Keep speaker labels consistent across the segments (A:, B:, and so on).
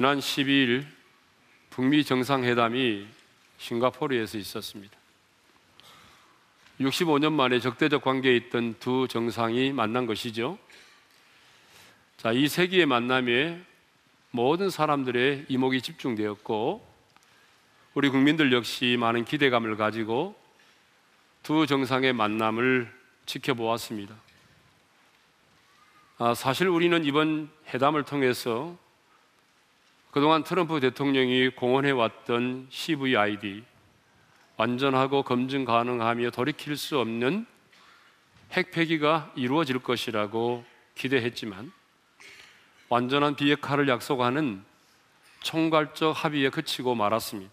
A: 지난 12일 북미 정상회담이 싱가포르에서 있었습니다. 65년 만에 적대적 관계에 있던 두 정상이 만난 것이죠. 자, 이 세기의 만남에 모든 사람들의 이목이 집중되었고, 우리 국민들 역시 많은 기대감을 가지고 두 정상의 만남을 지켜보았습니다. 아, 사실 우리는 이번 회담을 통해서 그동안 트럼프 대통령이 공언해 왔던 CVID 완전하고 검증 가능하며 돌이킬 수 없는 핵 폐기가 이루어질 것이라고 기대했지만 완전한 비핵화를 약속하는 총괄적 합의에 그치고 말았습니다.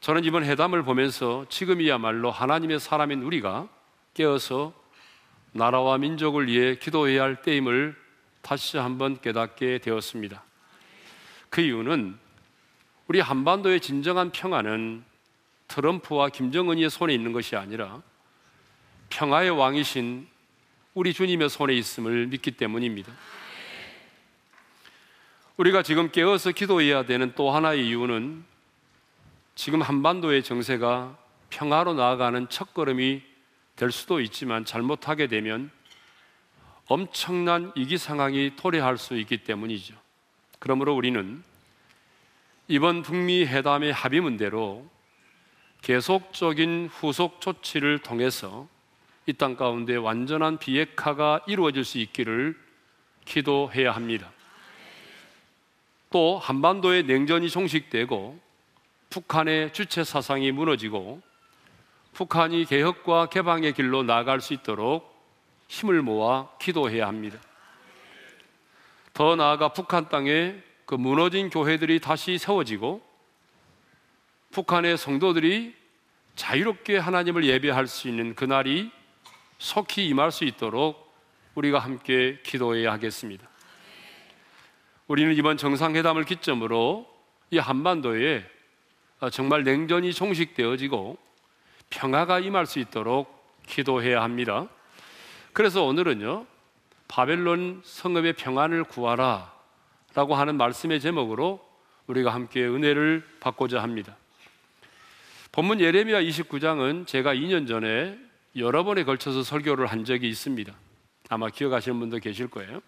A: 저는 이번 회담을 보면서 지금이야말로 하나님의 사람인 우리가 깨어서 나라와 민족을 위해 기도해야 할 때임을 다시 한번 깨닫게 되었습니다. 그 이유는 우리 한반도의 진정한 평화는 트럼프와 김정은의 손에 있는 것이 아니라 평화의 왕이신 우리 주님의 손에 있음을 믿기 때문입니다. 우리가 지금 깨어서 기도해야 되는 또 하나의 이유는 지금 한반도의 정세가 평화로 나아가는 첫 걸음이 될 수도 있지만 잘못하게 되면 엄청난 위기 상황이 도래할 수 있기 때문이죠. 그러므로 우리는 이번 북미 회담의 합의문대로 계속적인 후속 조치를 통해서 이 땅 가운데 완전한 비핵화가 이루어질 수 있기를 기도해야 합니다. 또 한반도의 냉전이 종식되고 북한의 주체 사상이 무너지고 북한이 개혁과 개방의 길로 나아갈 수 있도록 힘을 모아 기도해야 합니다. 더 나아가 북한 땅에 그 무너진 교회들이 다시 세워지고 북한의 성도들이 자유롭게 하나님을 예배할 수 있는 그날이 속히 임할 수 있도록 우리가 함께 기도해야 하겠습니다. 우리는 이번 정상회담을 기점으로 이 한반도에 정말 냉전이 종식되어지고 평화가 임할 수 있도록 기도해야 합니다. 그래서 오늘은요, 바벨론 성읍의 평안을 구하라 라고 하는 말씀의 제목으로 우리가 함께 은혜를 받고자 합니다. 본문 예레미야 29장은 제가 2년 전에 여러 번에 걸쳐서 설교를 한 적이 있습니다. 아마 기억하시는 분도 계실 거예요.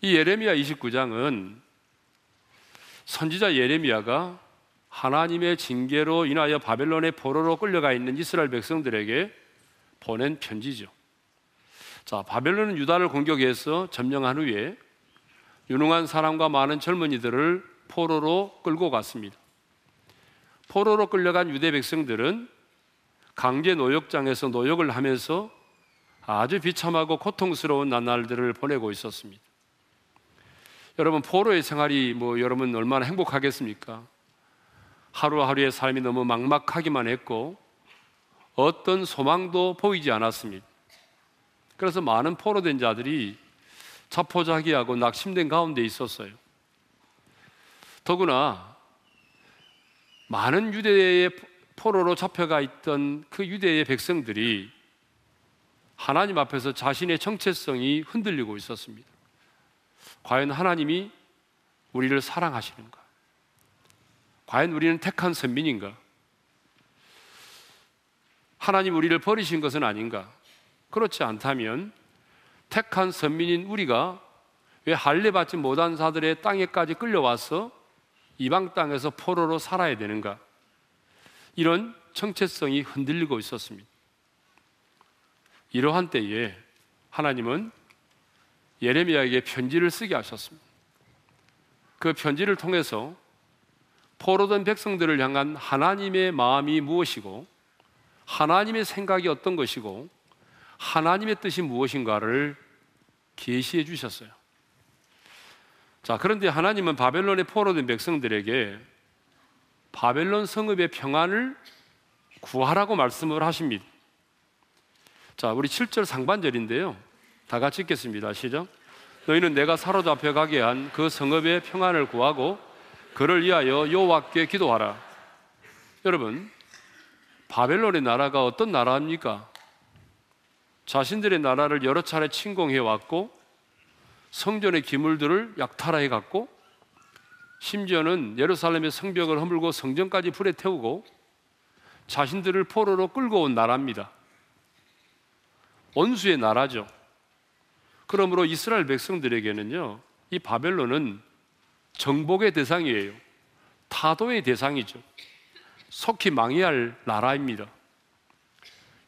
A: 이 예레미야 29장은 선지자 예레미야가 하나님의 징계로 인하여 바벨론의 포로로 끌려가 있는 이스라엘 백성들에게 보낸 편지죠. 자, 바벨론은 유다를 공격해서 점령한 후에 유능한 사람과 많은 젊은이들을 포로로 끌고 갔습니다. 포로로 끌려간 유대 백성들은 강제 노역장에서 노역을 하면서 아주 비참하고 고통스러운 나날들을 보내고 있었습니다. 여러분, 포로의 생활이 뭐 여러분 얼마나 행복하겠습니까? 하루하루의 삶이 너무 막막하기만 했고 어떤 소망도 보이지 않았습니다. 그래서 많은 포로된 자들이 자포자기하고 낙심된 가운데 있었어요. 더구나 많은 유대의 포로로 잡혀가 있던 그 유대의 백성들이 하나님 앞에서 자신의 정체성이 흔들리고 있었습니다. 과연 하나님이 우리를 사랑하시는가? 과연 우리는 택한 선민인가? 하나님 우리를 버리신 것은 아닌가? 그렇지 않다면 택한 선민인 우리가 왜 할례 받지 못한 자들의 땅에까지 끌려와서 이방 땅에서 포로로 살아야 되는가? 이런 정체성이 흔들리고 있었습니다. 이러한 때에 하나님은 예레미야에게 편지를 쓰게 하셨습니다. 그 편지를 통해서 포로된 백성들을 향한 하나님의 마음이 무엇이고 하나님의 생각이 어떤 것이고 하나님의 뜻이 무엇인가를 계시해 주셨어요. 자, 그런데 하나님은 바벨론에 포로된 백성들에게 바벨론 성읍의 평안을 구하라고 말씀을 하십니다. 자, 우리 7절 상반절인데요. 다 같이 읽겠습니다. 시작. 너희는 내가 사로잡혀 가게 한 그 성읍의 평안을 구하고 그를 위하여 여호와께 기도하라. 여러분, 바벨론의 나라가 어떤 나라입니까? 자신들의 나라를 여러 차례 침공해 왔고 성전의 기물들을 약탈해 갔고 심지어는 예루살렘의 성벽을 허물고 성전까지 불에 태우고 자신들을 포로로 끌고 온 나라입니다. 원수의 나라죠. 그러므로 이스라엘 백성들에게는요, 이 바벨론은 정복의 대상이에요. 타도의 대상이죠. 속히 망해야 할 나라입니다.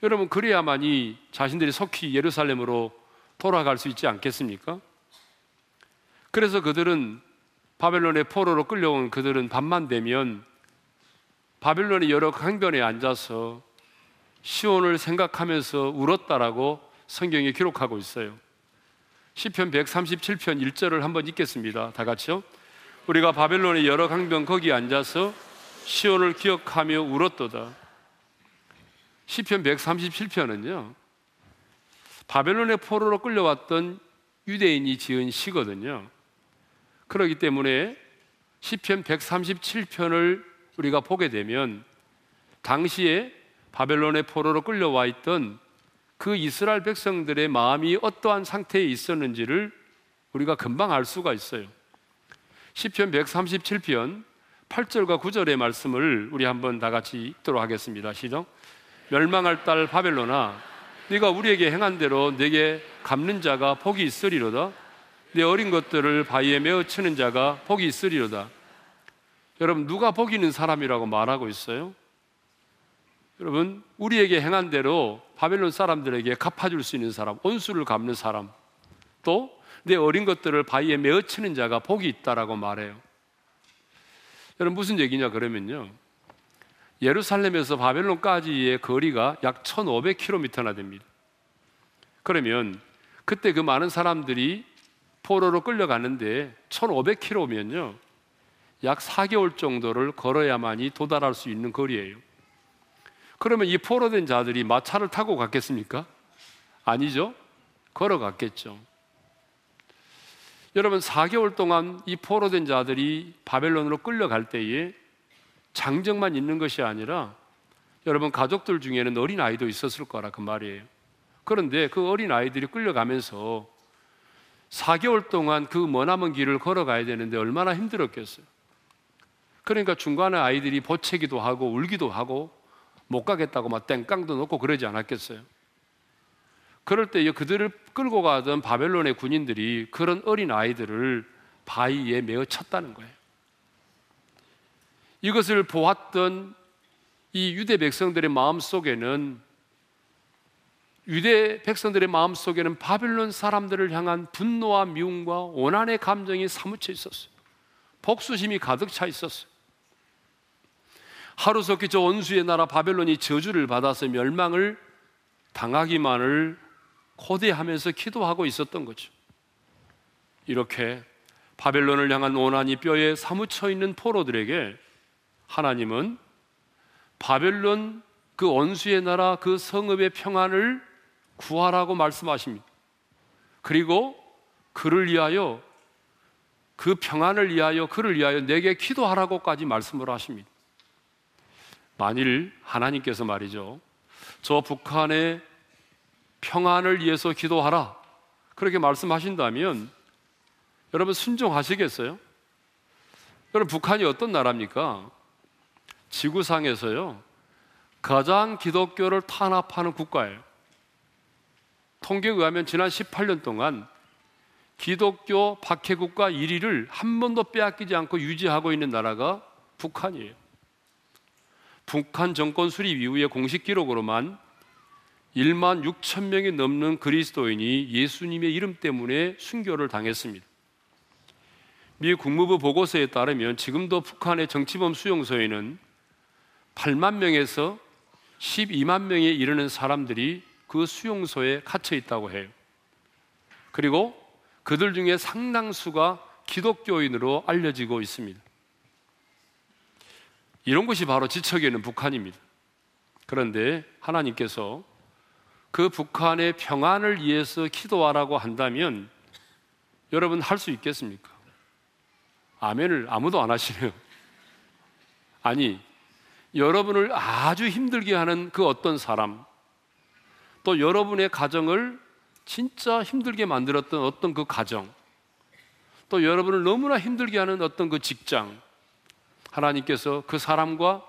A: 여러분, 그래야만이 자신들이 속히 예루살렘으로 돌아갈 수 있지 않겠습니까? 그래서 그들은 바벨론의 포로로 끌려온 그들은 밤만 되면 바벨론의 여러 강변에 앉아서 시온을 생각하면서 울었다라고 성경에 기록하고 있어요. 시편 137편 1절을 한번 읽겠습니다. 다 같이요. 우리가 바벨론의 여러 강변 거기 앉아서 시온을 기억하며 울었도다. 시편 137편은요. 바벨론의 포로로 끌려왔던 유대인이 지은 시거든요. 그렇기 때문에 시편 137편을 우리가 보게 되면 당시에 바벨론의 포로로 끌려와 있던 그 이스라엘 백성들의 마음이 어떠한 상태에 있었는지를 우리가 금방 알 수가 있어요. 시편 137편 8절과 9절의 말씀을 우리 한번 다 같이 읽도록 하겠습니다. 시작. 멸망할 딸 바벨론아 네가 우리에게 행한 대로 내게 갚는 자가 복이 있으리로다. 내 어린 것들을 바위에 메어 치는 자가 복이 있으리로다. 여러분 누가 복 있는 사람이라고 말하고 있어요? 여러분 우리에게 행한 대로 바벨론 사람들에게 갚아줄 수 있는 사람, 온수를 갚는 사람, 또 내 어린 것들을 바위에 메어 치는 자가 복이 있다라고 말해요. 여러분 무슨 얘기냐 그러면요. 예루살렘에서 바벨론까지의 거리가 약 1,500km나 됩니다. 그러면 그때 그 많은 사람들이 포로로 끌려가는데 1,500km면요. 약 4개월 정도를 걸어야만이 도달할 수 있는 거리예요. 그러면 이 포로된 자들이 마차를 타고 갔겠습니까? 아니죠. 걸어갔겠죠. 여러분 4개월 동안 이 포로된 자들이 바벨론으로 끌려갈 때에 장정만 있는 것이 아니라 여러분 가족들 중에는 어린 아이도 있었을 거라 그 말이에요. 그런데 그 어린 아이들이 끌려가면서 4개월 동안 그 머나먼 길을 걸어가야 되는데 얼마나 힘들었겠어요. 그러니까 중간에 아이들이 보채기도 하고 울기도 하고 못 가겠다고 막 땡깡도 놓고 그러지 않았겠어요. 그럴 때 그들을 끌고 가던 바벨론의 군인들이 그런 어린 아이들을 바위에 메어 쳤다는 거예요. 이것을 보았던 이 유대 백성들의 마음 속에는 유대 백성들의 마음 속에는 바빌론 사람들을 향한 분노와 미움과 원한의 감정이 사무쳐 있었어요. 복수심이 가득 차 있었어요. 하루속히 저 원수의 나라 바벨론이 저주를 받아서 멸망을 당하기만을 고대하면서 기도하고 있었던 거죠. 이렇게 바벨론을 향한 원한이 뼈에 사무쳐 있는 포로들에게 하나님은 바벨론 그 원수의 나라 그 성읍의 평안을 구하라고 말씀하십니다. 그리고 그를 위하여 그 평안을 위하여 그를 위하여 내게 기도하라고까지 말씀을 하십니다. 만일 하나님께서 말이죠. 저 북한의 평안을 위해서 기도하라. 그렇게 말씀하신다면 여러분 순종하시겠어요? 여러분 북한이 어떤 나라입니까? 지구상에서요. 가장 기독교를 탄압하는 국가예요. 통계에 의하면 지난 18년 동안 기독교 박해국가 1위를 한 번도 빼앗기지 않고 유지하고 있는 나라가 북한이에요. 북한 정권 수립 이후에 공식 기록으로만 1만 6천 명이 넘는 그리스도인이 예수님의 이름 때문에 순교를 당했습니다. 미 국무부 보고서에 따르면 지금도 북한의 정치범 수용소에는 8만 명에서 12만 명에 이르는 사람들이 그 수용소에 갇혀 있다고 해요. 그리고 그들 중에 상당수가 기독교인으로 알려지고 있습니다. 이런 것이 바로 지척에는 북한입니다. 그런데 하나님께서 그 북한의 평안을 위해서 기도하라고 한다면 여러분 할 수 있겠습니까? 아멘을 아무도 안 하시네요. 아니, 여러분을 아주 힘들게 하는 그 어떤 사람, 또 여러분의 가정을 진짜 힘들게 만들었던 어떤 그 가정, 또 여러분을 너무나 힘들게 하는 어떤 그 직장, 하나님께서 그 사람과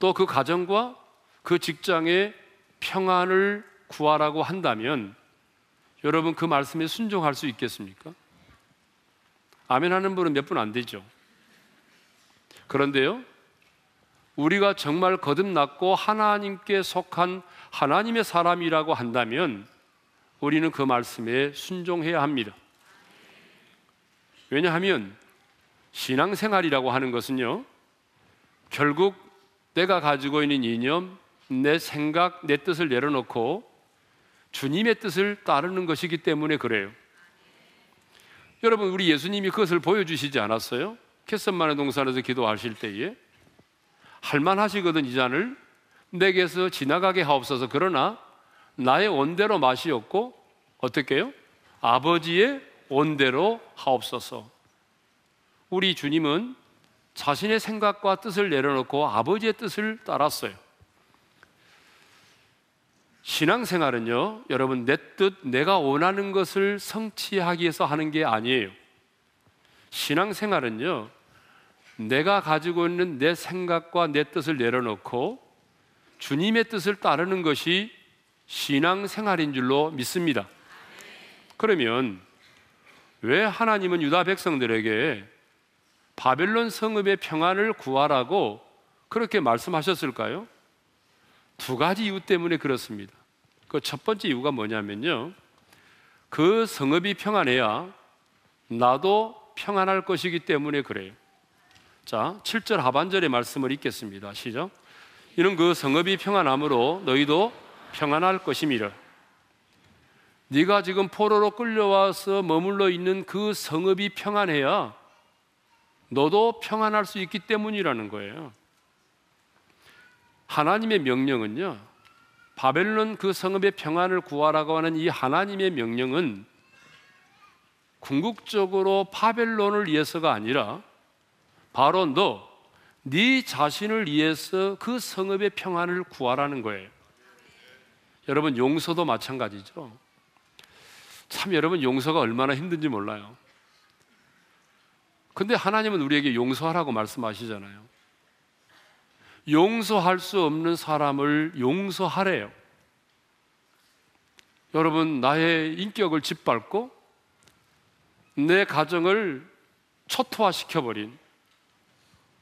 A: 또 그 가정과 그 직장의 평안을 구하라고 한다면 여러분 그 말씀에 순종할 수 있겠습니까? 아멘 하는 분은 몇 분 안 되죠. 그런데요, 우리가 정말 거듭났고 하나님께 속한 하나님의 사람이라고 한다면 우리는 그 말씀에 순종해야 합니다. 왜냐하면 신앙생활이라고 하는 것은요, 결국 내가 가지고 있는 이념, 내 생각, 내 뜻을 내려놓고 주님의 뜻을 따르는 것이기 때문에 그래요. 여러분, 우리 예수님이 그것을 보여주시지 않았어요? 캐선만의 동산에서 기도하실 때에 할만하시거든 이 잔을 내게서 지나가게 하옵소서. 그러나 나의 원대로 마시옵고 어떻게 요 아버지의 원대로 하옵소서. 우리 주님은 자신의 생각과 뜻을 내려놓고 아버지의 뜻을 따랐어요. 신앙생활은요, 여러분, 내 뜻, 내가 원하는 것을 성취하기 위해서 하는 게 아니에요. 신앙생활은요, 내가 가지고 있는 내 생각과 내 뜻을 내려놓고 주님의 뜻을 따르는 것이 신앙 생활인 줄로 믿습니다. 그러면 왜 하나님은 유다 백성들에게 바벨론 성읍의 평안을 구하라고 그렇게 말씀하셨을까요? 두 가지 이유 때문에 그렇습니다. 그 첫 번째 이유가 뭐냐면요. 그 성읍이 평안해야 나도 평안할 것이기 때문에 그래요. 자, 7절 하반절의 말씀을 읽겠습니다. 시작. 이는 그 성읍이 평안함으로 너희도 평안할 것임이라. 네가 지금 포로로 끌려와서 머물러 있는 그 성읍이 평안해야 너도 평안할 수 있기 때문이라는 거예요. 하나님의 명령은요, 바벨론 그 성읍의 평안을 구하라고 하는 이 하나님의 명령은 궁극적으로 바벨론을 위해서가 아니라 바로 너, 네 자신을 위해서 그 성읍의 평안을 구하라는 거예요. 여러분 용서도 마찬가지죠. 참 여러분 용서가 얼마나 힘든지 몰라요. 근데 하나님은 우리에게 용서하라고 말씀하시잖아요. 용서할 수 없는 사람을 용서하래요. 여러분, 나의 인격을 짓밟고 내 가정을 초토화시켜버린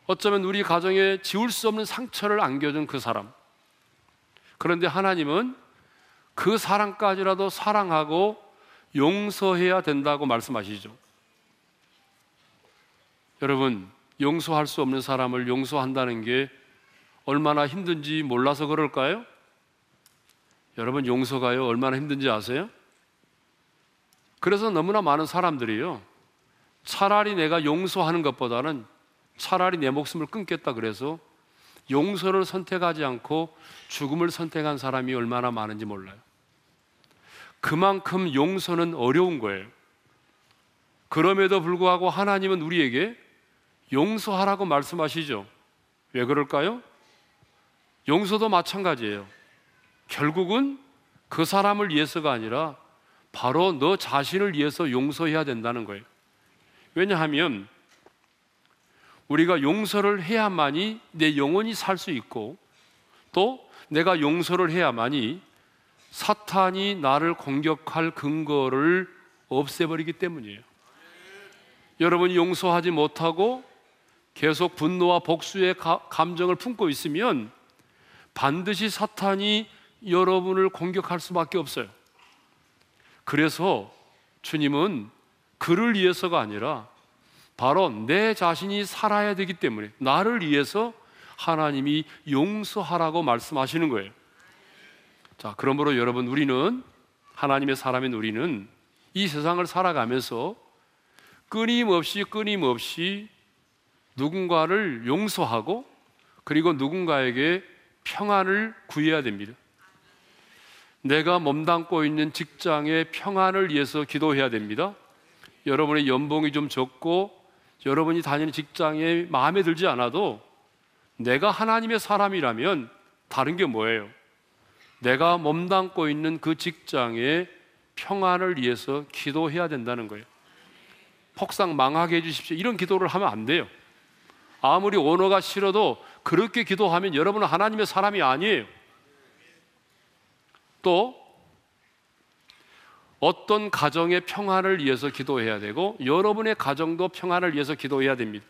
A: 어쩌면 우리 가정에 지울 수 없는 상처를 안겨준 그 사람. 그런데 하나님은 그 사람까지라도 사랑하고 용서해야 된다고 말씀하시죠. 여러분, 용서할 수 없는 사람을 용서한다는 게 얼마나 힘든지 몰라서 그럴까요? 여러분, 용서가요, 얼마나 힘든지 아세요? 그래서 너무나 많은 사람들이요, 차라리 내가 용서하는 것보다는 차라리 내 목숨을 끊겠다 그래서 용서를 선택하지 않고 죽음을 선택한 사람이 얼마나 많은지 몰라요. 그만큼 용서는 어려운 거예요. 그럼에도 불구하고 하나님은 우리에게 용서하라고 말씀하시죠. 왜 그럴까요? 용서도 마찬가지예요. 결국은 그 사람을 위해서가 아니라 바로 너 자신을 위해서 용서해야 된다는 거예요. 왜냐하면 우리가 용서를 해야만이 내 영혼이 살 수 있고 또 내가 용서를 해야만이 사탄이 나를 공격할 근거를 없애버리기 때문이에요. 여러분이 용서하지 못하고 계속 분노와 복수의 감정을 품고 있으면 반드시 사탄이 여러분을 공격할 수밖에 없어요. 그래서 주님은 그를 위해서가 아니라 바로 내 자신이 살아야 되기 때문에 나를 위해서 하나님이 용서하라고 말씀하시는 거예요. 자, 그러므로 여러분 우리는 하나님의 사람인 우리는 이 세상을 살아가면서 끊임없이 끊임없이 누군가를 용서하고 그리고 누군가에게 평안을 구해야 됩니다. 내가 몸담고 있는 직장의 평안을 위해서 기도해야 됩니다. 여러분의 연봉이 좀 적고 여러분이 다니는 직장에 마음에 들지 않아도 내가 하나님의 사람이라면 다른 게 뭐예요? 내가 몸담고 있는 그 직장의 평안을 위해서 기도해야 된다는 거예요. 폭삭 망하게 해주십시오. 이런 기도를 하면 안 돼요. 아무리 언어가 싫어도 그렇게 기도하면 여러분은 하나님의 사람이 아니에요. 또 어떤 가정의 평안을 위해서 기도해야 되고 여러분의 가정도 평안을 위해서 기도해야 됩니다.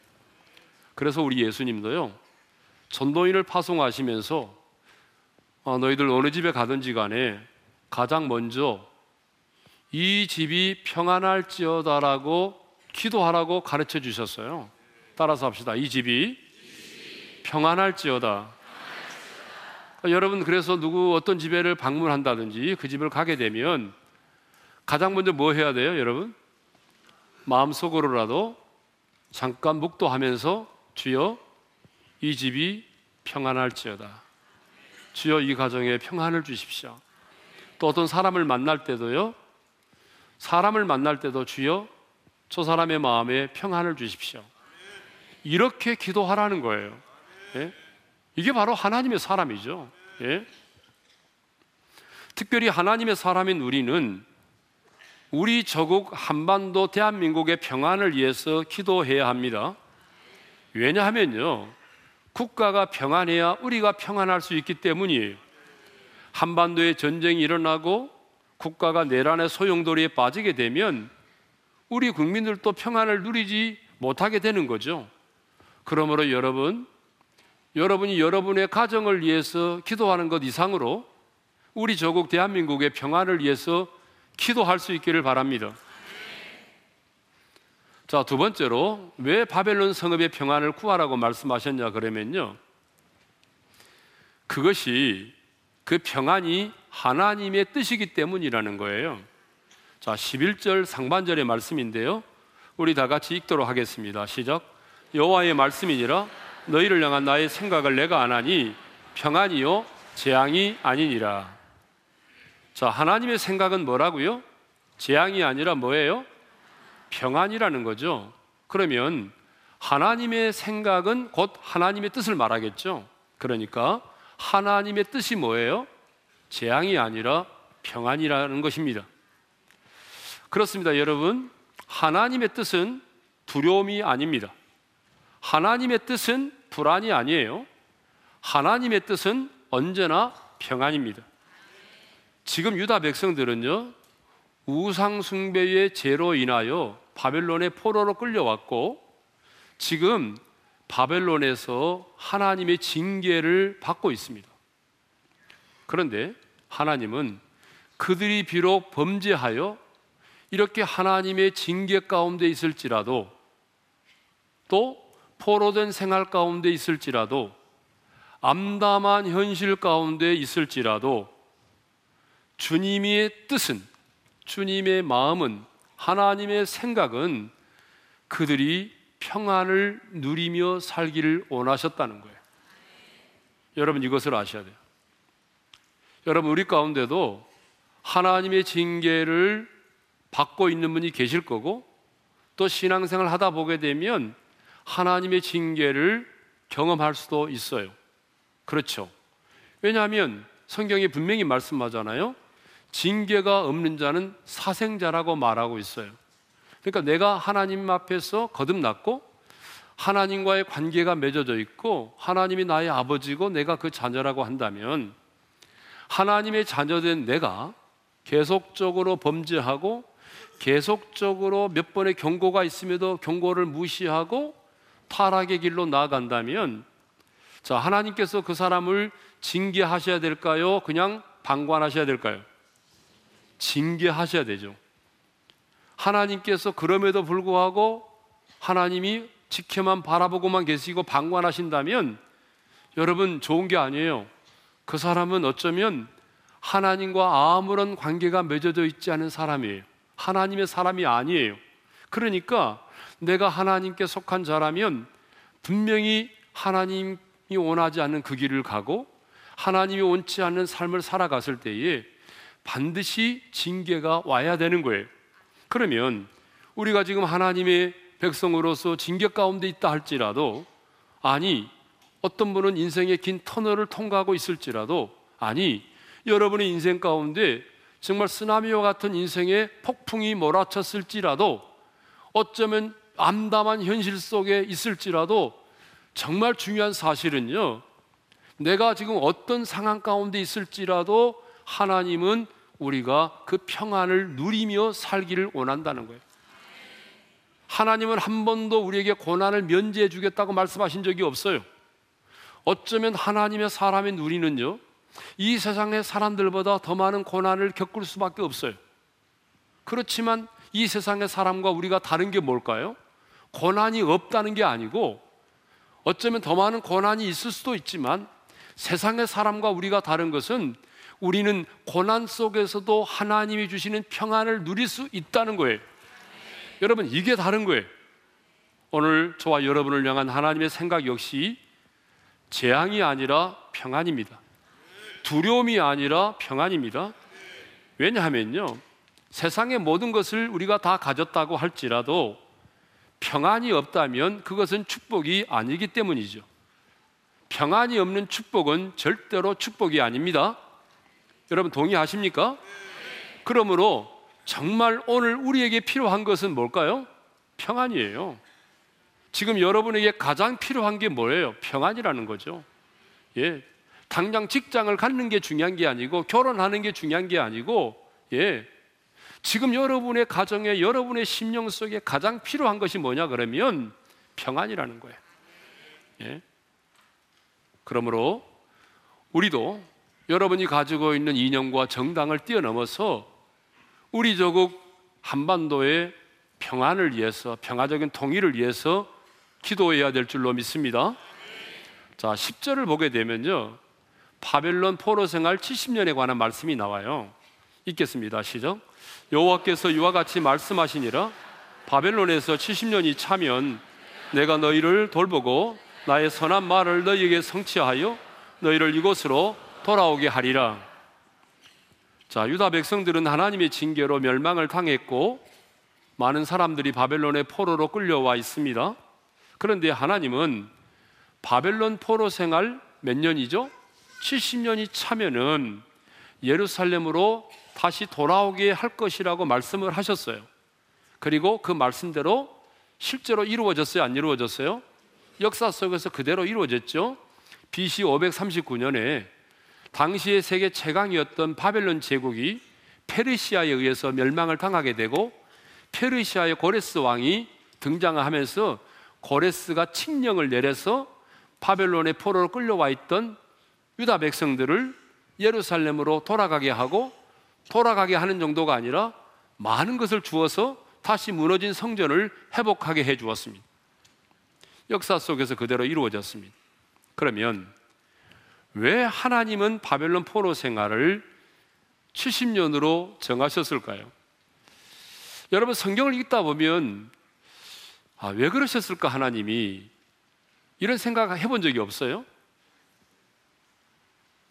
A: 그래서 우리 예수님도요 전도인을 파송하시면서 어, 너희들 어느 집에 가든지 간에 가장 먼저 이 집이 평안할지어다라고 기도하라고 가르쳐 주셨어요. 따라서 합시다. 이 집이 평안할지어다. 여러분 그래서 누구 어떤 집에를 방문한다든지 그 집을 가게 되면 가장 먼저 뭐 해야 돼요, 여러분? 마음속으로라도 잠깐 묵도하면서 주여 이 집이 평안할지어다. 주여 이 가정에 평안을 주십시오. 또 어떤 사람을 만날 때도요. 사람을 만날 때도 주여 저 사람의 마음에 평안을 주십시오. 이렇게 기도하라는 거예요. 예? 이게 바로 하나님의 사람이죠. 예? 특별히 하나님의 사람인 우리는 우리 저국 한반도 대한민국의 평안을 위해서 기도해야 합니다. 왜냐하면요. 국가가 평안해야 우리가 평안할 수 있기 때문이에요. 한반도에 전쟁이 일어나고 국가가 내란의 소용돌이에 빠지게 되면 우리 국민들도 평안을 누리지 못하게 되는 거죠. 그러므로 여러분, 여러분이 여러분의 가정을 위해서 기도하는 것 이상으로 우리 조국 대한민국의 평안을 위해서 기도할 수 있기를 바랍니다. 자, 두 번째로 왜 바벨론 성읍의 평안을 구하라고 말씀하셨냐 그러면요. 그것이 그 평안이 하나님의 뜻이기 때문이라는 거예요. 자, 11절 상반절의 말씀인데요. 우리 다 같이 읽도록 하겠습니다. 시작. 여호와의 말씀이니라 너희를 향한 나의 생각을 내가 안 하니 평안이요 재앙이 아니니라. 자, 하나님의 생각은 뭐라고요? 재앙이 아니라 뭐예요? 평안이라는 거죠. 그러면 하나님의 생각은 곧 하나님의 뜻을 말하겠죠. 그러니까 하나님의 뜻이 뭐예요? 재앙이 아니라 평안이라는 것입니다. 그렇습니다, 여러분. 하나님의 뜻은 두려움이 아닙니다. 하나님의 뜻은 불안이 아니에요. 하나님의 뜻은 언제나 평안입니다. 지금 유다 백성들은요, 우상숭배의 죄로 인하여 바벨론의 포로로 끌려왔고, 지금 바벨론에서 하나님의 징계를 받고 있습니다. 그런데 하나님은 그들이 비록 범죄하여 이렇게 하나님의 징계 가운데 있을지라도 또 포로된 생활 가운데 있을지라도 암담한 현실 가운데 있을지라도 주님의 뜻은 주님의 마음은 하나님의 생각은 그들이 평안을 누리며 살기를 원하셨다는 거예요. 여러분 이것을 아셔야 돼요. 여러분 우리 가운데도 하나님의 징계를 받고 있는 분이 계실 거고 또 신앙생활 하다 보게 되면 하나님의 징계를 경험할 수도 있어요. 그렇죠. 왜냐하면 성경이 분명히 말씀하잖아요. 징계가 없는 자는 사생자라고 말하고 있어요. 그러니까 내가 하나님 앞에서 거듭났고 하나님과의 관계가 맺어져 있고 하나님이 나의 아버지고 내가 그 자녀라고 한다면 하나님의 자녀된 내가 계속적으로 범죄하고 계속적으로 몇 번의 경고가 있음에도 경고를 무시하고 타락의 길로 나아간다면 자, 하나님께서 그 사람을 징계하셔야 될까요? 그냥 방관하셔야 될까요? 징계하셔야 되죠. 하나님께서 그럼에도 불구하고 하나님이 지켜만 바라보고만 계시고 방관하신다면 여러분 좋은 게 아니에요. 그 사람은 어쩌면 하나님과 아무런 관계가 맺어져 있지 않은 사람이에요. 하나님의 사람이 아니에요. 그러니까 내가 하나님께 속한 자라면 분명히 하나님이 원하지 않는 그 길을 가고 하나님이 원치 않는 삶을 살아갔을 때에 반드시 징계가 와야 되는 거예요. 그러면 우리가 지금 하나님의 백성으로서 징계 가운데 있다 할지라도 아니 어떤 분은 인생의 긴 터널을 통과하고 있을지라도 아니 여러분의 인생 가운데 정말 쓰나미와 같은 인생의 폭풍이 몰아쳤을지라도 어쩌면 암담한 현실 속에 있을지라도 정말 중요한 사실은요. 내가 지금 어떤 상황 가운데 있을지라도 하나님은 우리가 그 평안을 누리며 살기를 원한다는 거예요. 하나님은 한 번도 우리에게 고난을 면제해 주겠다고 말씀하신 적이 없어요. 어쩌면 하나님의 사람의 누리는요, 이 세상의 사람들보다 더 많은 고난을 겪을 수밖에 없어요. 그렇지만 이 세상의 사람과 우리가 다른 게 뭘까요? 고난이 없다는 게 아니고 어쩌면 더 많은 고난이 있을 수도 있지만 세상의 사람과 우리가 다른 것은 우리는 고난 속에서도 하나님이 주시는 평안을 누릴 수 있다는 거예요. 여러분, 이게 다른 거예요. 오늘 저와 여러분을 향한 하나님의 생각 역시 재앙이 아니라 평안입니다. 두려움이 아니라 평안입니다. 왜냐하면요. 세상의 모든 것을 우리가 다 가졌다고 할지라도 평안이 없다면 그것은 축복이 아니기 때문이죠. 평안이 없는 축복은 절대로 축복이 아닙니다. 여러분 동의하십니까? 그러므로 정말 오늘 우리에게 필요한 것은 뭘까요? 평안이에요. 지금 여러분에게 가장 필요한 게 뭐예요? 평안이라는 거죠. 예. 당장 직장을 갖는 게 중요한 게 아니고 결혼하는 게 중요한 게 아니고 예. 지금 여러분의 가정에 여러분의 심령 속에 가장 필요한 것이 뭐냐 그러면 평안이라는 거예요. 예. 그러므로 우리도 여러분이 가지고 있는 이념과 정당을 뛰어넘어서 우리 조국 한반도의 평안을 위해서 평화적인 통일을 위해서 기도해야 될 줄로 믿습니다. 자, 10절을 보게 되면요. 바벨론 포로 생활 70년에 관한 말씀이 나와요. 읽겠습니다. 시작. 여호와께서 이와 같이 말씀하시니라 바벨론에서 70년이 차면 내가 너희를 돌보고 나의 선한 말을 너희에게 성취하여 너희를 이곳으로 돌아오게 하리라. 자, 유다 백성들은 하나님의 징계로 멸망을 당했고 많은 사람들이 바벨론의 포로로 끌려와 있습니다. 그런데 하나님은 바벨론 포로 생활 몇 년이죠? 70년이 차면은 예루살렘으로 다시 돌아오게 할 것이라고 말씀을 하셨어요. 그리고 그 말씀대로 실제로 이루어졌어요? 안 이루어졌어요? 역사 속에서 그대로 이루어졌죠. BC 539년에 당시의 세계 최강이었던 바벨론 제국이 페르시아에 의해서 멸망을 당하게 되고 페르시아의 고레스 왕이 등장하면서 고레스가 칙령을 내려서 바벨론의 포로로 끌려와 있던 유다 백성들을 예루살렘으로 돌아가게 하고 돌아가게 하는 정도가 아니라 많은 것을 주어서 다시 무너진 성전을 회복하게 해 주었습니다. 역사 속에서 그대로 이루어졌습니다. 그러면 왜 하나님은 바벨론 포로 생활을 70년으로 정하셨을까요? 여러분 성경을 읽다 보면 아, 왜 그러셨을까 하나님이 이런 생각 해본 적이 없어요?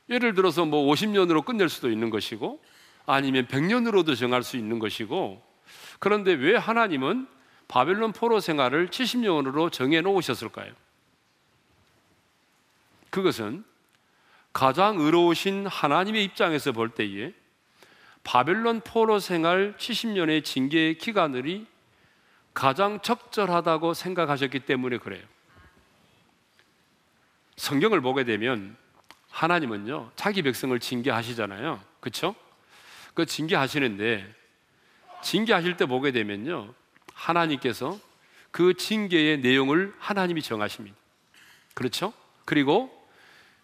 A: 예를 들어서 뭐 50년으로 끝낼 수도 있는 것이고 아니면 100년으로도 정할 수 있는 것이고 그런데 왜 하나님은 바벨론 포로 생활을 70년으로 정해 놓으셨을까요? 그것은 가장 의로우신 하나님의 입장에서 볼 때에 바벨론 포로 생활 70년의 징계의 기간을이 가장 적절하다고 생각하셨기 때문에 그래요. 성경을 보게 되면 하나님은요, 자기 백성을 징계하시잖아요. 그쵸? 그 징계하시는데, 징계하실 때 보게 되면요, 하나님께서 그 징계의 내용을 하나님이 정하십니다. 그렇죠? 그리고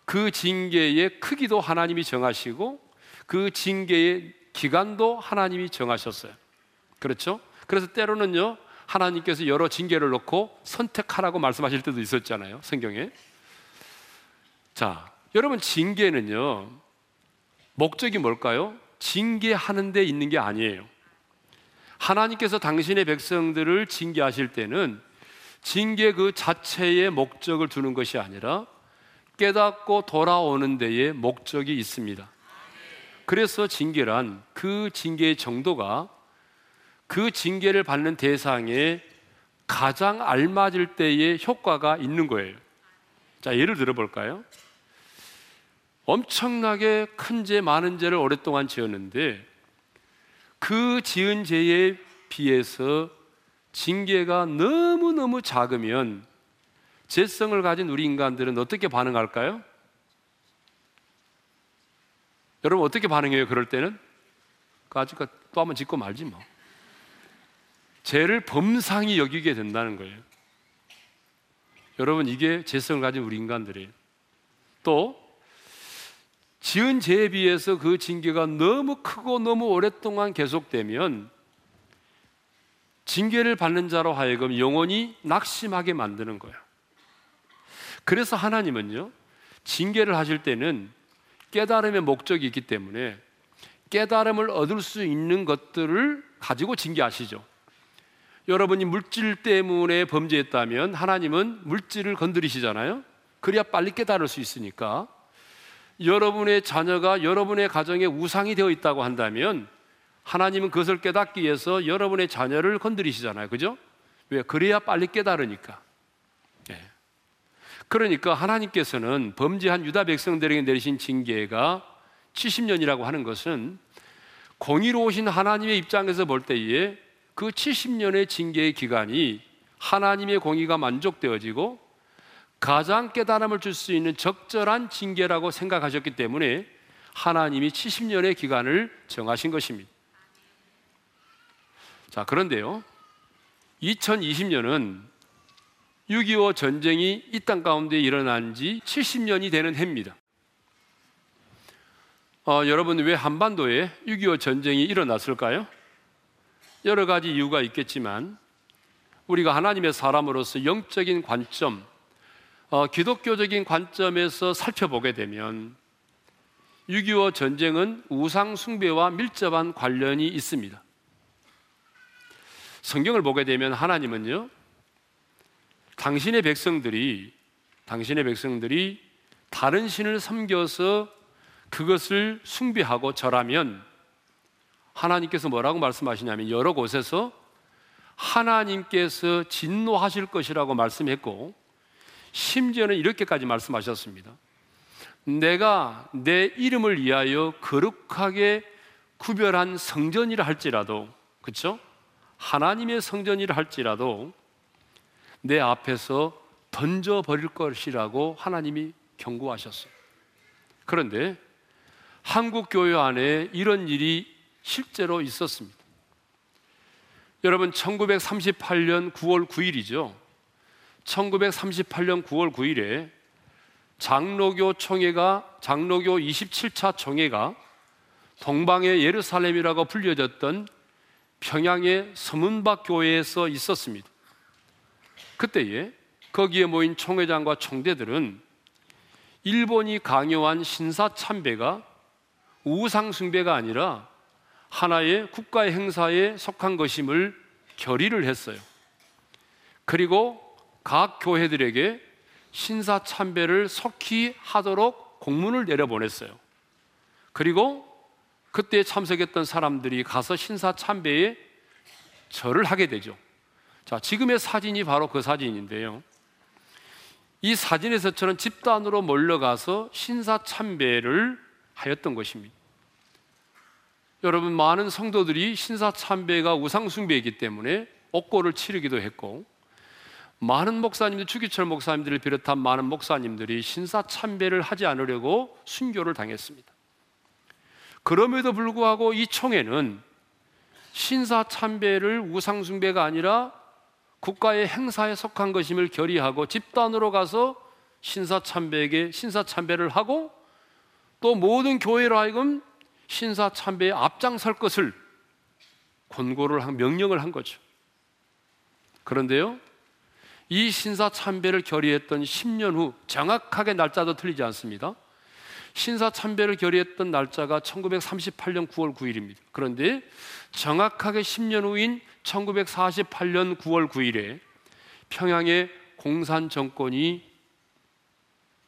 A: 그 징계의 크기도 하나님이 정하시고 그 징계의 기간도 하나님이 정하셨어요. 그렇죠? 그래서 때로는요, 하나님께서 여러 징계를 놓고 선택하라고 말씀하실 때도 있었잖아요, 성경에. 자, 여러분, 징계는요, 목적이 뭘까요? 징계하는 데 있는 게 아니에요. 하나님께서 당신의 백성들을 징계하실 때는 징계 그 자체의 목적을 두는 것이 아니라 깨닫고 돌아오는 데에 목적이 있습니다. 그래서 징계란 그 징계의 정도가 그 징계를 받는 대상에 가장 알맞을 때의 효과가 있는 거예요. 자, 예를 들어 볼까요? 엄청나게 큰 죄, 많은 죄를 오랫동안 지었는데 그 지은 죄에 비해서 징계가 너무너무 작으면 재성을 가진 우리 인간들은 어떻게 반응할까요? 여러분 어떻게 반응해요? 그럴 때는 까짓거 또 한번 짓고 말지 뭐. 죄를 범상히 여기게 된다는 거예요. 여러분 이게 재성을 가진 우리 인간들이에요. 또 지은 죄에 비해서 그 징계가 너무 크고 너무 오랫동안 계속되면 징계를 받는 자로 하여금 영원히 낙심하게 만드는 거예요. 그래서 하나님은요, 징계를 하실 때는 깨달음의 목적이 있기 때문에 깨달음을 얻을 수 있는 것들을 가지고 징계하시죠. 여러분이 물질 때문에 범죄했다면 하나님은 물질을 건드리시잖아요. 그래야 빨리 깨달을 수 있으니까. 여러분의 자녀가 여러분의 가정에 우상이 되어 있다고 한다면 하나님은 그것을 깨닫기 위해서 여러분의 자녀를 건드리시잖아요. 그죠? 왜? 그래야 빨리 깨달으니까. 네. 그러니까 하나님께서는 범죄한 유다 백성들에게 내리신 징계가 70년이라고 하는 것은 공의로우신 하나님의 입장에서 볼 때에 그 70년의 징계의 기간이 하나님의 공의가 만족되어지고 가장 깨달음을 줄 수 있는 적절한 징계라고 생각하셨기 때문에 하나님이 70년의 기간을 정하신 것입니다. 자, 그런데요. 2020년은 6.25 전쟁이 이 땅 가운데 일어난 지 70년이 되는 해입니다. 어, 여러분, 왜 한반도에 6.25 전쟁이 일어났을까요? 여러 가지 이유가 있겠지만, 우리가 하나님의 사람으로서 영적인 관점, 어, 기독교적인 관점에서 살펴보게 되면, 6.25 전쟁은 우상숭배와 밀접한 관련이 있습니다. 성경을 보게 되면 하나님은요, 당신의 백성들이, 당신의 백성들이 다른 신을 섬겨서 그것을 숭배하고 절하면 하나님께서 뭐라고 말씀하시냐면 여러 곳에서 하나님께서 진노하실 것이라고 말씀했고 심지어는 이렇게까지 말씀하셨습니다. 내가 내 이름을 위하여 거룩하게 구별한 성전이라 할지라도 그렇죠? 하나님의 성전이라 할지라도 내 앞에서 던져 버릴 것이라고 하나님이 경고하셨어요. 그런데 한국 교회 안에 이런 일이 실제로 있었습니다. 여러분 1938년 9월 9일이죠. 1938년 9월 9일에 장로교 총회가 장로교 27차 총회가 동방의 예루살렘이라고 불려졌던 평양의 서문박 교회에서 있었습니다. 그때에 거기에 모인 총회장과 총대들은 일본이 강요한 신사 참배가 우상 숭배가 아니라 하나의 국가의 행사에 속한 것임을 결의를 했어요. 그리고 각 교회들에게 신사 참배를 속히 하도록 공문을 내려보냈어요. 그리고 그때 참석했던 사람들이 가서 신사 참배에 절을 하게 되죠. 자, 지금의 사진이 바로 그 사진인데요. 이 사진에서처럼 집단으로 몰려가서 신사 참배를 하였던 것입니다. 여러분 많은 성도들이 신사 참배가 우상 숭배이기 때문에 옥고를 치르기도 했고 많은 목사님들 주기철 목사님들을 비롯한 많은 목사님들이 신사 참배를 하지 않으려고 순교를 당했습니다. 그럼에도 불구하고 이 총회는 신사 참배를 우상 숭배가 아니라 국가의 행사에 속한 것임을 결의하고 집단으로 가서 신사 참배에게 신사 참배를 하고 또 모든 교회로 하여금 신사 참배에 앞장설 것을 권고를 한 명령을 한 거죠. 그런데요. 이 신사 참배를 결의했던 10년 후 정확하게 날짜도 틀리지 않습니다. 신사 참배를 결의했던 날짜가 1938년 9월 9일입니다. 그런데 정확하게 10년 후인 1948년 9월 9일에 평양에 공산 정권이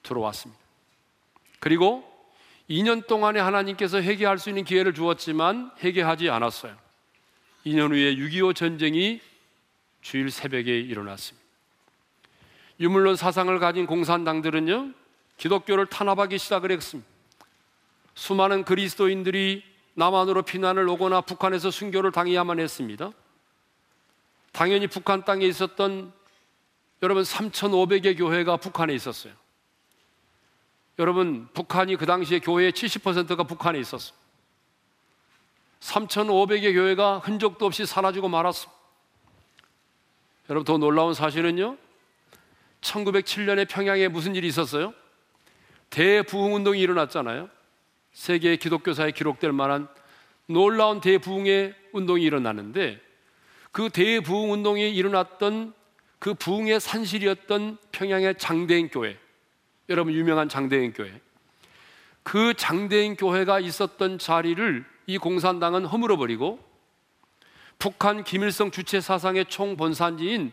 A: 들어왔습니다. 그리고 2년 동안에 하나님께서 회개할 수 있는 기회를 주었지만 회개하지 않았어요. 2년 후에 6.25 전쟁이 주일 새벽에 일어났습니다. 유물론 사상을 가진 공산당들은요, 기독교를 탄압하기 시작을 했습니다. 수많은 그리스도인들이 남한으로 피난을 오거나 북한에서 순교를 당해야만 했습니다. 당연히 북한 땅에 있었던 여러분 3,500의 교회가 북한에 있었어요. 여러분 북한이 그 당시에 교회의 70%가 북한에 있었어. 3,500의 교회가 흔적도 없이 사라지고 말았어. 여러분 더 놀라운 사실은요. 1907년에 평양에 무슨 일이 있었어요? 대부흥 운동이 일어났잖아요. 세계 기독교사에 기록될 만한 놀라운 대부흥의 운동이 일어나는데 그 대부흥 운동이 일어났던 그 부흥의 산실이었던 평양의 장대인 교회. 여러분 유명한 장대인 교회. 그 장대인 교회가 있었던 자리를 이 공산당은 허물어 버리고 북한 김일성 주체 사상의 총본산지인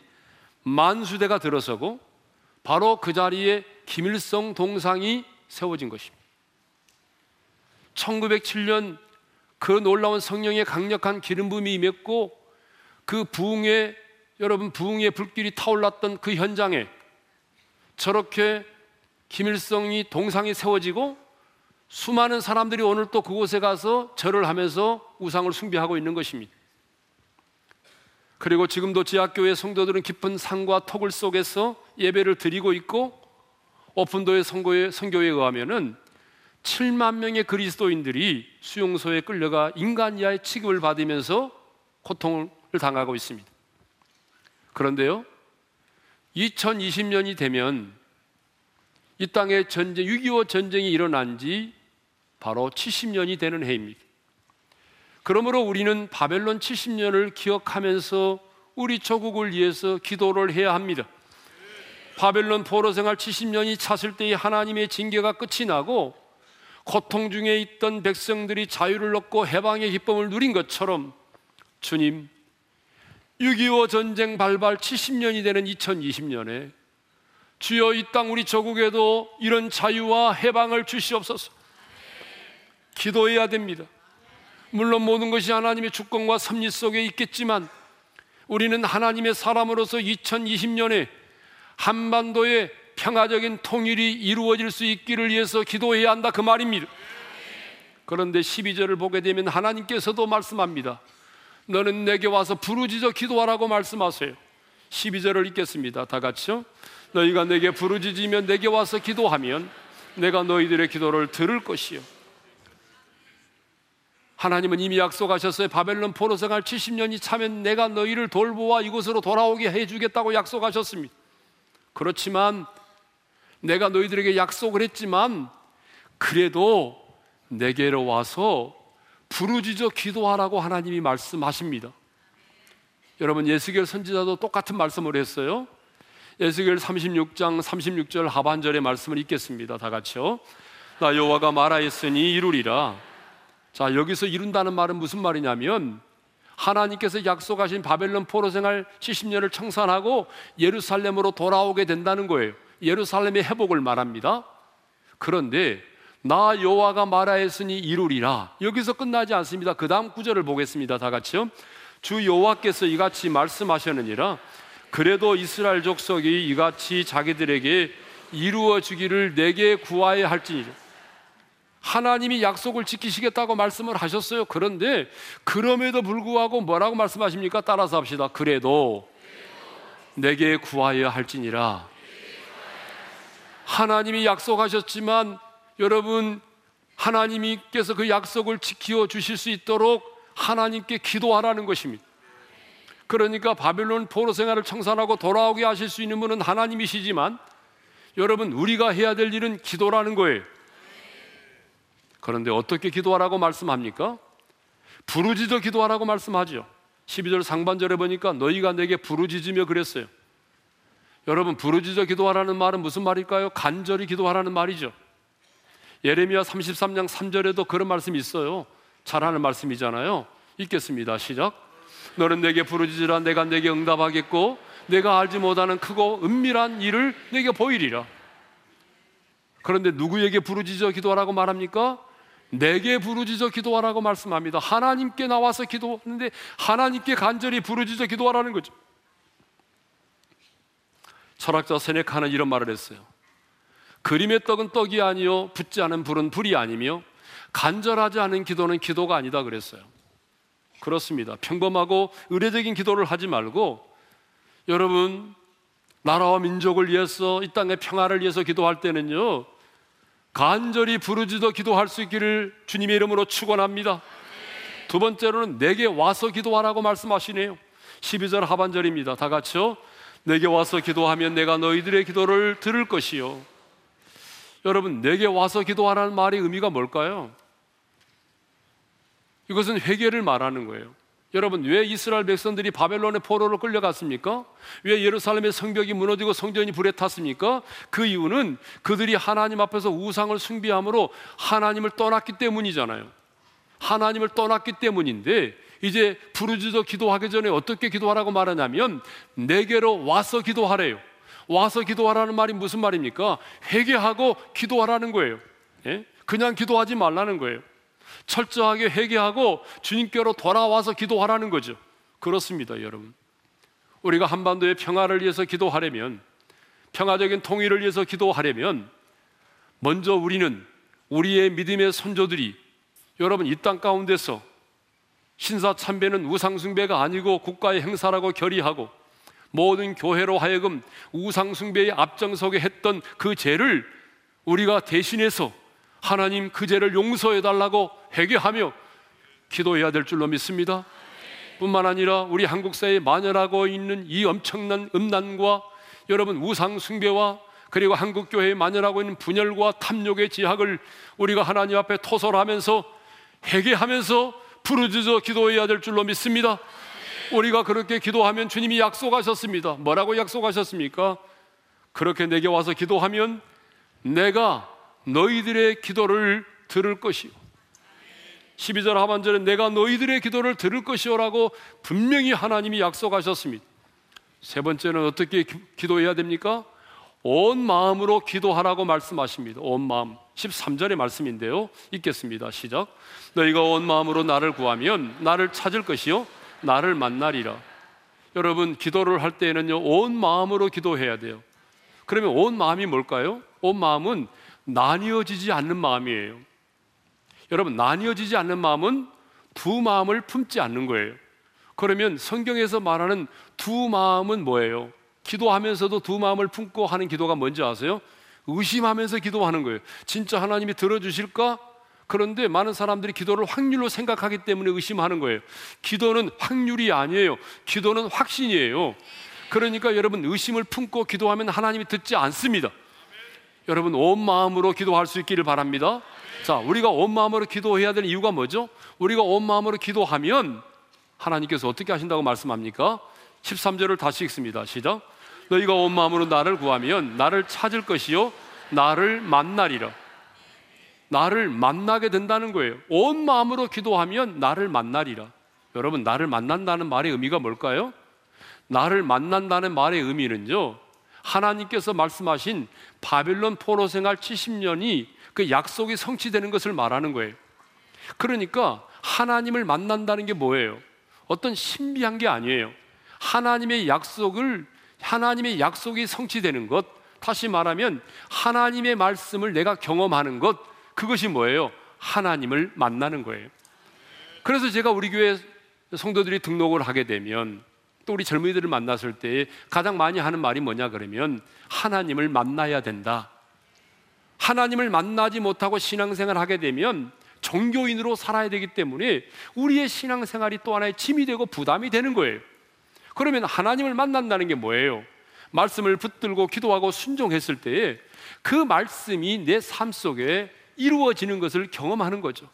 A: 만수대가 들어서고 바로 그 자리에 김일성 동상이 세워진 것입니다. 1907년 그 놀라운 성령의 강력한 기름 부음이 임했고 그 부흥의 여러분 부흥의 불길이 타올랐던 그 현장에 저렇게 김일성이 동상이 세워지고 수많은 사람들이 오늘 또 그곳에 가서 절을 하면서 우상을 숭배하고 있는 것입니다. 그리고 지금도 지하교회 성도들은 깊은 산과 토굴 속에서 예배를 드리고 있고 오픈도의 선교에, 선교에 의하면은 7만 명의 그리스도인들이 수용소에 끌려가 인간 이하의 취급을 받으면서 고통을 당하고 있습니다. 그런데요, 2020년이 되면 이 땅에 전쟁, 6.25 전쟁이 일어난 지 바로 70년이 되는 해입니다. 그러므로 우리는 바벨론 70년을 기억하면서 우리 조국을 위해서 기도를 해야 합니다. 바벨론 포로 생활 70년이 찼을 때의 하나님의 징계가 끝이 나고 고통 중에 있던 백성들이 자유를 얻고 해방의 기쁨을 누린 것처럼 주님 6.25 전쟁 발발 70년이 되는 2020년에 주여 이 땅 우리 조국에도 이런 자유와 해방을 주시옵소서. 기도해야 됩니다. 물론 모든 것이 하나님의 주권과 섭리 속에 있겠지만 우리는 하나님의 사람으로서 2020년에 한반도의 평화적인 통일이 이루어질 수 있기를 위해서 기도해야 한다 그 말입니다. 그런데 12절을 보게 되면 하나님께서도 말씀합니다. 너는 내게 와서 부르짖어 기도하라고 말씀하세요. 12절을 읽겠습니다. 다 같이요. 너희가 내게 부르짖으면 내게 와서 기도하면 내가 너희들의 기도를 들을 것이요. 하나님은 이미 약속하셨어요. 바벨론 포로 생활 70년이 차면 내가 너희를 돌보아 이곳으로 돌아오게 해 주겠다고 약속하셨습니다. 그렇지만 내가 너희들에게 약속을 했지만 그래도 내게로 와서 부르짖어 기도하라고 하나님이 말씀하십니다. 여러분 예수결 선지자도 똑같은 말씀을 했어요. 예수결 36장 36절 하반절의 말씀을 읽겠습니다. 다 같이요. 나 여호와가 말하였으니 이루리라. 자, 여기서 이룬다는 말은 무슨 말이냐면 하나님께서 약속하신 바벨론 포로 생활 70년을 청산하고 예루살렘으로 돌아오게 된다는 거예요. 예루살렘의 회복을 말합니다. 그런데 나 여호와가 말하였으니 이루리라. 여기서 끝나지 않습니다. 그 다음 구절을 보겠습니다. 다 같이요. 주 여호와께서 이같이 말씀하셨느니라. 그래도 이스라엘 족속이 이같이 자기들에게 이루어 주기를 내게 구하여 할지니라. 하나님이 약속을 지키시겠다고 말씀을 하셨어요. 그런데 그럼에도 불구하고 뭐라고 말씀하십니까? 따라서 합시다. 그래도 내게 구하여 할지니라. 하나님이 약속하셨지만 여러분 하나님께서 그 약속을 지켜 주실 수 있도록 하나님께 기도하라는 것입니다. 그러니까 바벨론 포로 생활을 청산하고 돌아오게 하실 수 있는 분은 하나님이시지만 여러분 우리가 해야 될 일은 기도라는 거예요. 그런데 어떻게 기도하라고 말씀합니까? 부르짖어 기도하라고 말씀하죠. 12절 상반절에 보니까 너희가 내게 부르짖으며 그랬어요. 여러분 부르짖어 기도하라는 말은 무슨 말일까요? 간절히 기도하라는 말이죠. 예레미야 33장 3절에도 그런 말씀이 있어요. 잘하는 말씀이잖아요. 읽겠습니다. 시작. 너는 내게 부르짖으라 내가 내게 응답하겠고 내가 알지 못하는 크고 은밀한 일을 내게 보이리라. 그런데 누구에게 부르짖어 기도하라고 말합니까? 내게 부르짖어 기도하라고 말씀합니다. 하나님께 나와서 기도하는데 하나님께 간절히 부르짖어 기도하라는 거죠. 철학자 세네카는 이런 말을 했어요. 그림의 떡은 떡이 아니요 붙지 않은 불은 불이 아니며 간절하지 않은 기도는 기도가 아니다 그랬어요. 그렇습니다. 평범하고 의례적인 기도를 하지 말고 여러분, 나라와 민족을 위해서 이 땅의 평화를 위해서 기도할 때는요, 간절히 부르짖어 기도할 수 있기를 주님의 이름으로 축원합니다. 두 번째로는 내게 와서 기도하라고 말씀하시네요. 12절 하반절입니다. 다 같이요. 내게 와서 기도하면 내가 너희들의 기도를 들을 것이요. 여러분, 내게 와서 기도하라는 말의 의미가 뭘까요? 이것은 회개를 말하는 거예요. 여러분, 왜 이스라엘 백성들이 바벨론의 포로로 끌려갔습니까? 왜 예루살렘의 성벽이 무너지고 성전이 불에 탔습니까? 그 이유는 그들이 하나님 앞에서 우상을 숭배함으로 하나님을 떠났기 때문이잖아요. 하나님을 떠났기 때문인데 이제 부르짖어 기도하기 전에 어떻게 기도하라고 말하냐면 내게로 와서 기도하래요. 와서 기도하라는 말이 무슨 말입니까? 회개하고 기도하라는 거예요. 예? 그냥 기도하지 말라는 거예요. 철저하게 회개하고 주님께로 돌아와서 기도하라는 거죠. 그렇습니다, 여러분. 우리가 한반도의 평화를 위해서 기도하려면 평화적인 통일을 위해서 기도하려면 먼저 우리는 우리의 믿음의 선조들이 여러분 이 땅 가운데서 신사 참배는 우상숭배가 아니고 국가의 행사라고 결의하고 모든 교회로 하여금 우상숭배의 앞장서게 했던 그 죄를 우리가 대신해서 하나님 그 죄를 용서해 달라고 회개하며 기도해야 될 줄로 믿습니다. 뿐만 아니라 우리 한국 사회에 만연하고 있는 이 엄청난 음란과 여러분 우상 숭배와 그리고 한국 교회에 만연하고 있는 분열과 탐욕의 지학을 우리가 하나님 앞에 토설하면서 회개하면서 부르짖어 기도해야 될 줄로 믿습니다. 우리가 그렇게 기도하면 주님이 약속하셨습니다. 뭐라고 약속하셨습니까? 그렇게 내게 와서 기도하면 내가 너희들의 기도를 들을 것이요. 12절 하반절에 내가 너희들의 기도를 들을 것이요라고 분명히 하나님이 약속하셨습니다. 세 번째는 어떻게 기, 도해야 됩니까? 온 마음으로 기도하라고 말씀하십니다. 온 마음. 13절의 말씀인데요. 읽겠습니다. 시작. 너희가 온 마음으로 나를 구하면 나를 찾을 것이요. 나를 만나리라. 여러분, 기도를 할 때에는요, 온 마음으로 기도해야 돼요. 그러면 온 마음이 뭘까요? 온 마음은 나뉘어지지 않는 마음이에요. 여러분, 나뉘어지지 않는 마음은 두 마음을 품지 않는 거예요. 그러면 성경에서 말하는 두 마음은 뭐예요? 기도하면서도 두 마음을 품고 하는 기도가 뭔지 아세요? 의심하면서 기도하는 거예요. 진짜 하나님이 들어주실까? 그런데 많은 사람들이 기도를 확률로 생각하기 때문에 의심하는 거예요. 기도는 확률이 아니에요. 기도는 확신이에요. 그러니까 여러분 의심을 품고 기도하면 하나님이 듣지 않습니다. 여러분 온 마음으로 기도할 수 있기를 바랍니다. 자, 우리가 온 마음으로 기도해야 될 이유가 뭐죠? 우리가 온 마음으로 기도하면 하나님께서 어떻게 하신다고 말씀합니까? 13절을 다시 읽습니다. 시작. 너희가 온 마음으로 나를 구하면 나를 찾을 것이요 나를 만나리라. 나를 만나게 된다는 거예요. 온 마음으로 기도하면 나를 만나리라. 여러분, 나를 만난다는 말의 의미가 뭘까요? 나를 만난다는 말의 의미는요, 하나님께서 말씀하신 바빌론 포로 생활 70년이 그 약속이 성취되는 것을 말하는 거예요. 그러니까 하나님을 만난다는 게 뭐예요? 어떤 신비한 게 아니에요. 하나님의 약속을 하나님의 약속이 성취되는 것, 다시 말하면 하나님의 말씀을 내가 경험하는 것, 그것이 뭐예요? 하나님을 만나는 거예요. 그래서 제가 우리 교회 성도들이 등록을 하게 되면 또 우리 젊은이들을 만났을 때 가장 많이 하는 말이 뭐냐 그러면 하나님을 만나야 된다. 하나님을 만나지 못하고 신앙생활 하게 되면 종교인으로 살아야 되기 때문에 우리의 신앙생활이 또 하나의 짐이 되고 부담이 되는 거예요. 그러면 하나님을 만난다는 게 뭐예요? 말씀을 붙들고 기도하고 순종했을 때에 그 말씀이 내 삶 속에 이루어지는 것을 경험하는 거죠.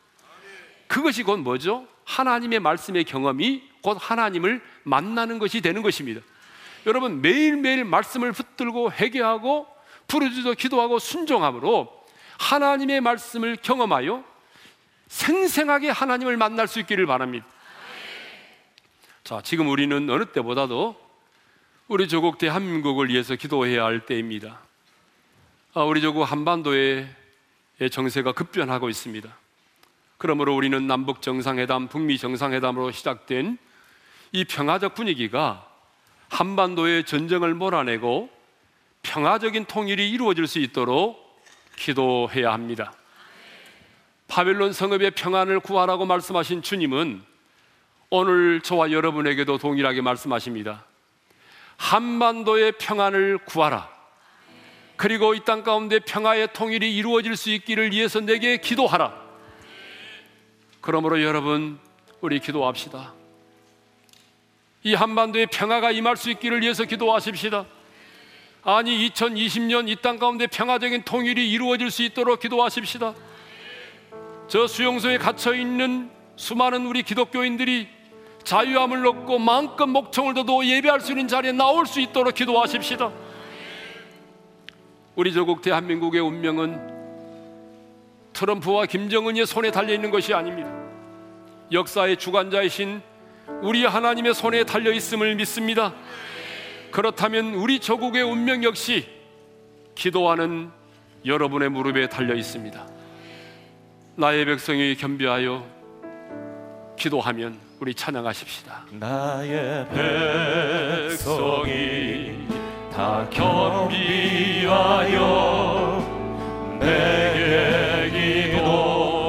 A: 그것이 곧 뭐죠? 하나님의 말씀의 경험이 곧 하나님을 만나는 것이 되는 것입니다. 여러분 매일매일 말씀을 붙들고 회개하고 부르짖어 기도하고 순종함으로 하나님의 말씀을 경험하여 생생하게 하나님을 만날 수 있기를 바랍니다. 자, 지금 우리는 어느 때보다도 우리 조국 대한민국을 위해서 기도해야 할 때입니다. 아, 우리 조국 한반도의 정세가 급변하고 있습니다. 그러므로 우리는 남북 정상회담, 북미 정상회담으로 시작된 이 평화적 분위기가 한반도의 전쟁을 몰아내고 평화적인 통일이 이루어질 수 있도록 기도해야 합니다. 바벨론 성읍의 평안을 구하라고 말씀하신 주님은 오늘 저와 여러분에게도 동일하게 말씀하십니다. 한반도의 평안을 구하라. 그리고 이 땅 가운데 평화의 통일이 이루어질 수 있기를 위해서 내게 기도하라. 그러므로 여러분, 우리 기도합시다. 이 한반도에 평화가 임할 수 있기를 위해서 기도하십시다. 아니 2020년 이 땅 가운데 평화적인 통일이 이루어질 수 있도록 기도하십시다. 저 수용소에 갇혀 있는 수많은 우리 기독교인들이 자유함을 얻고 마음껏 목청을 둬도 예배할 수 있는 자리에 나올 수 있도록 기도하십시다. 우리 조국 대한민국의 운명은 트럼프와 김정은의 손에 달려 있는 것이 아닙니다. 역사의 주관자이신 우리 하나님의 손에 달려 있음을 믿습니다. 그렇다면 우리 조국의 운명 역시 기도하는 여러분의 무릎에 달려 있습니다. 나의 백성이 겸비하여 기도하면 우리 찬양하십시다.
B: 나의 백성이 다 겸비하여 내게 기도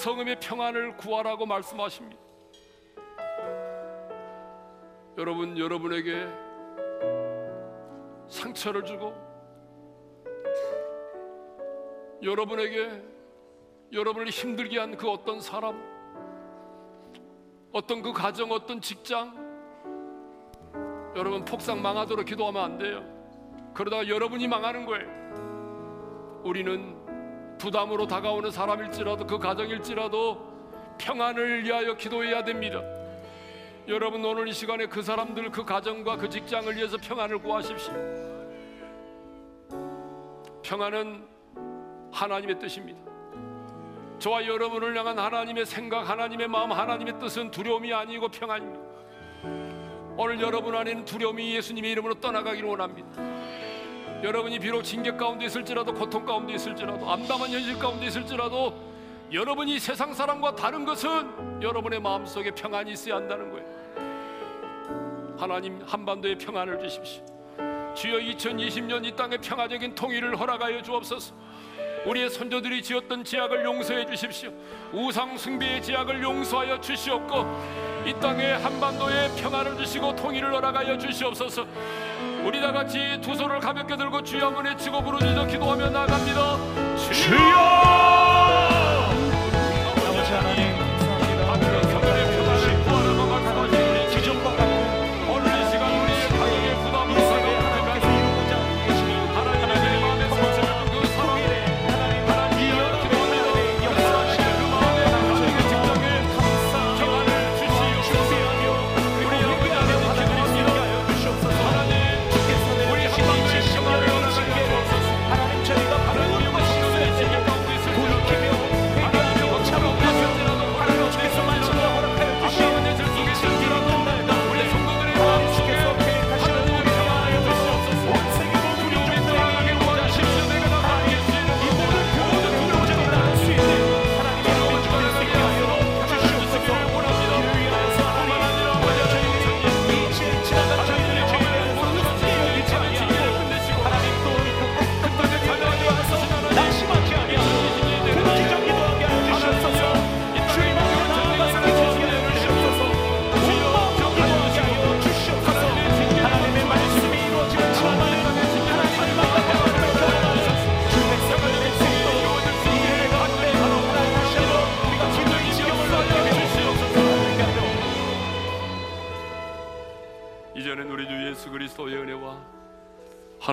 A: 성읍의 평안을 구하라고 말씀하십니다. 여러분 여러분에게 상처를 주고 여러분에게 여러분을 힘들게 한 그 어떤 사람 어떤 그 가정 어떤 직장 여러분 폭삭 망하도록 기도하면 안 돼요. 그러다가 여러분이 망하는 거예요. 우리는 부담으로 다가오는 사람일지라도 그 가정일지라도 평안을 위하여 기도해야 됩니다. 여러분 오늘 이 시간에 그 사람들 그 가정과 그 직장을 위해서 평안을 구하십시오. 평안은 하나님의 뜻입니다. 저와 여러분을 향한 하나님의 생각, 하나님의 마음, 하나님의 뜻은 두려움이 아니고 평안입니다. 오늘 여러분 안에는 두려움이 예수님의 이름으로 떠나가기를 원합니다. 여러분이 비록 징계 가운데 있을지라도 고통 가운데 있을지라도 암담한 현실 가운데 있을지라도 여러분이 세상 사람과 다른 것은 여러분의 마음속에 평안이 있어야 한다는 거예요. 하나님 한반도에 평안을 주십시오. 주여 2020년 이 땅의 평화적인 통일을 허락하여 주옵소서. 우리의 선조들이 지었던 지약을 용서해 주십시오. 우상 숭배의 지약을 용서하여 주시옵고 이 땅의 한반도에 평화를 주시고 통일을 허락하여 주시옵소서. 우리 다 같이 두 손을 가볍게 들고 주여 한번 외치고 부르짖어 기도하며 나갑니다. 주여!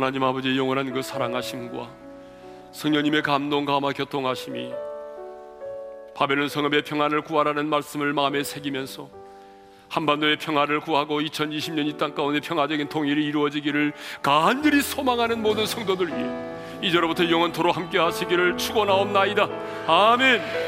A: 하나님 아버지의 영원한 그 사랑하심과 성령님의 감동 감화 교통하심이 바벨론 성읍의 평안을 구하라는 말씀을 마음에 새기면서 한반도의 평화를 구하고 2020년 이 땅 가운데 평화적인 통일이 이루어지기를 간절히 소망하는 모든 성도들 위해 이제로부터 영원토로 함께 하시기를 축원하옵나이다. 아멘.